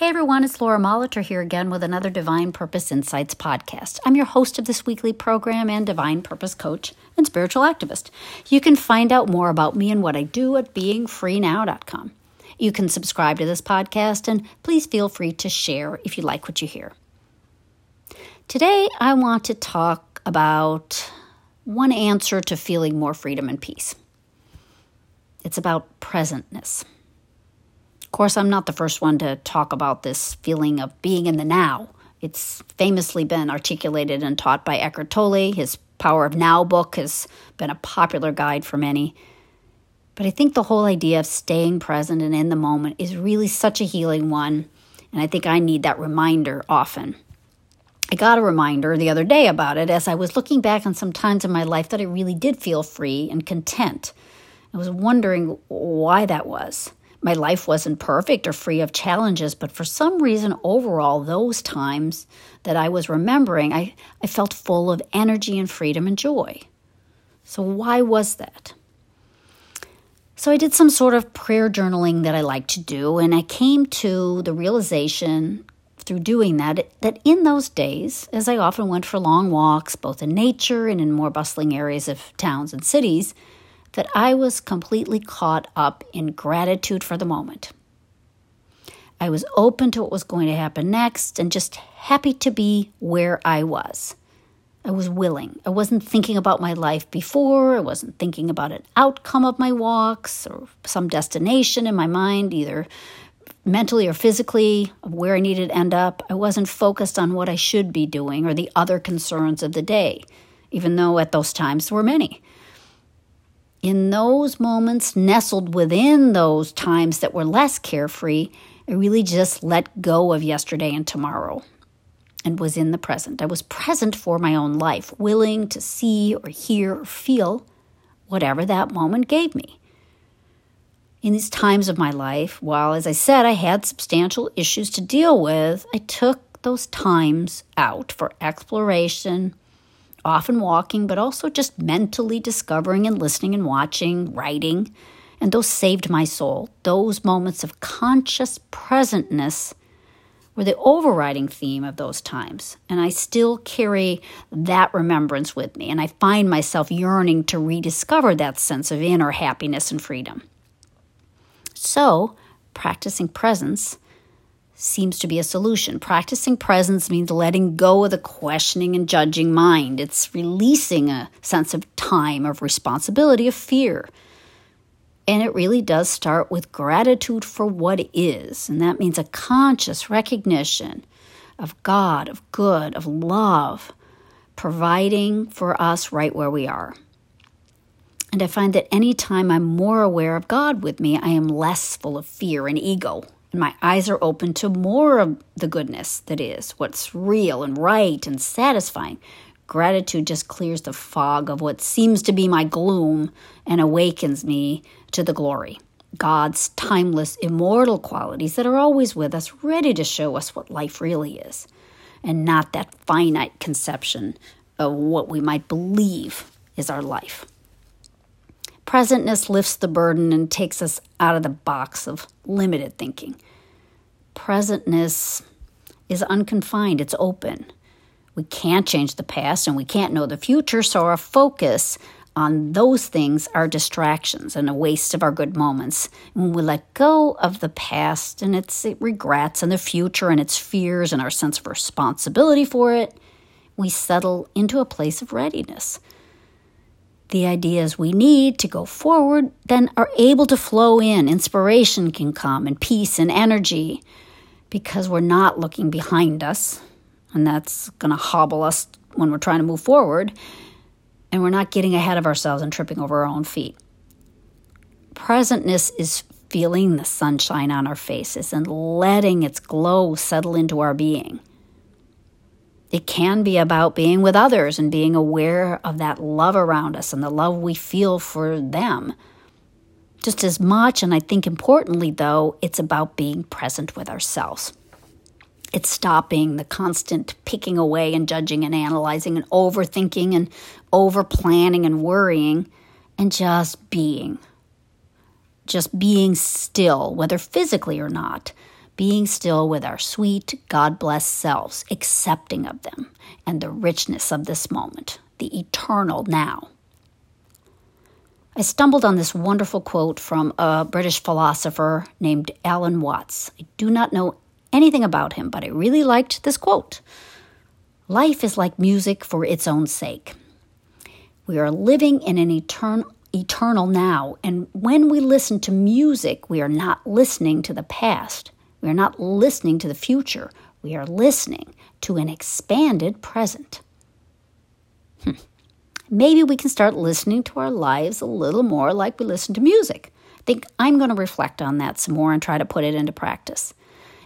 Hey everyone, it's Laura Molitor here again with another Divine Purpose Insights podcast. I'm your host of this weekly program and Divine Purpose coach and spiritual activist. You can find out more about me and what I do at beingfreenow.com. You can subscribe to this podcast and please feel free to share if you like what you hear. Today, I want to talk about one answer to feeling more freedom and peace. It's about presentness. Of course, I'm not the first one to talk about this feeling of being in the now. It's famously been articulated and taught by Eckhart Tolle. His Power of Now book has been a popular guide for many. But I think the whole idea of staying present and in the moment is really such a healing one, and I think I need that reminder often. I got a reminder the other day about it as I was looking back on some times in my life that I really did feel free and content. I was wondering why that was my life wasn't perfect or free of challenges, but for some reason, overall, those times that I was remembering, I, I felt full of energy and freedom and joy. So, why was that? So, I did some sort of prayer journaling that I like to do, and I came to the realization through doing that that in those days, as I often went for long walks, both in nature and in more bustling areas of towns and cities, that I was completely caught up in gratitude for the moment. I was open to what was going to happen next and just happy to be where I was. I was willing. I wasn't thinking about my life before. I wasn't thinking about an outcome of my walks or some destination in my mind, either mentally or physically, of where I needed to end up. I wasn't focused on what I should be doing or the other concerns of the day, even though at those times there were many in those moments, nestled within those times that were less carefree, I really just let go of yesterday and tomorrow and was in the present. I was present for my own life, willing to see or hear or feel whatever that moment gave me. In these times of my life, while, as I said, I had substantial issues to deal with, I took those times out for exploration often walking, but also just mentally discovering and listening and watching, writing. And those saved my soul. Those moments of conscious presentness were the overriding theme of those times. And I still carry that remembrance with me. And I find myself yearning to rediscover that sense of inner happiness and freedom. So, practicing presence seems to be a solution. Practicing presence means letting go of the questioning and judging mind. It's releasing a sense of time, of responsibility, of fear. And it really does start with gratitude for what is. And that means a conscious recognition of God, of good, of love, providing for us right where we are. And I find that anytime I'm more aware of God with me, I am less full of fear and ego my eyes are open to more of the goodness that is, what's real and right and satisfying. Gratitude just clears the fog of what seems to be my gloom and awakens me to the glory. God's timeless, immortal qualities that are always with us, ready to show us what life really is, and not that finite conception of what we might believe is our life. Presentness lifts the burden and takes us out of the box of limited thinking. Presentness is unconfined, it's open. We can't change the past and we can't know the future, so our focus on those things are distractions and a waste of our good moments. When we let go of the past and its regrets and the future and its fears and our sense of responsibility for it, we settle into a place of readiness the ideas we need to go forward then are able to flow in. Inspiration can come and peace and energy because we're not looking behind us, and that's going to hobble us when we're trying to move forward, and we're not getting ahead of ourselves and tripping over our own feet. Presentness is feeling the sunshine on our faces and letting its glow settle into our being. It can be about being with others and being aware of that love around us and the love we feel for them. Just as much, and I think importantly, though, it's about being present with ourselves. It's stopping the constant picking away and judging and analyzing and overthinking and over planning and worrying and just being. Just being still, whether physically or not being still with our sweet, God blessed selves, accepting of them and the richness of this moment, the eternal now. I stumbled on this wonderful quote from a British philosopher named Alan Watts. I do not know anything about him, but I really liked this quote. Life is like music for its own sake. We are living in an eternal eternal now. And when we listen to music, we are not listening to the past. We are not listening to the future. We are listening to an expanded present. Hmm. Maybe we can start listening to our lives a little more like we listen to music. I think I'm going to reflect on that some more and try to put it into practice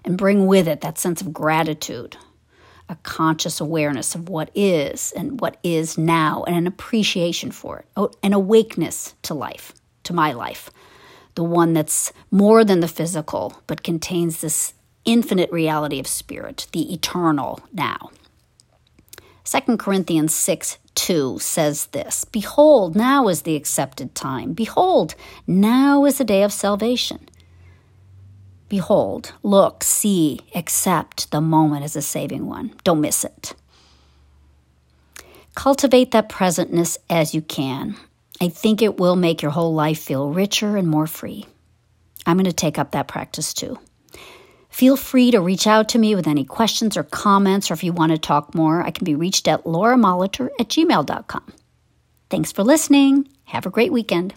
and bring with it that sense of gratitude, a conscious awareness of what is and what is now, and an appreciation for it, oh, an awakeness to life, to my life, the one that's more than the physical, but contains this infinite reality of spirit, the eternal now. 2 Corinthians 6 2 says this Behold, now is the accepted time. Behold, now is the day of salvation. Behold, look, see, accept the moment as a saving one. Don't miss it. Cultivate that presentness as you can. I think it will make your whole life feel richer and more free. I'm going to take up that practice too. Feel free to reach out to me with any questions or comments, or if you want to talk more, I can be reached at lauramolitor at gmail.com. Thanks for listening. Have a great weekend.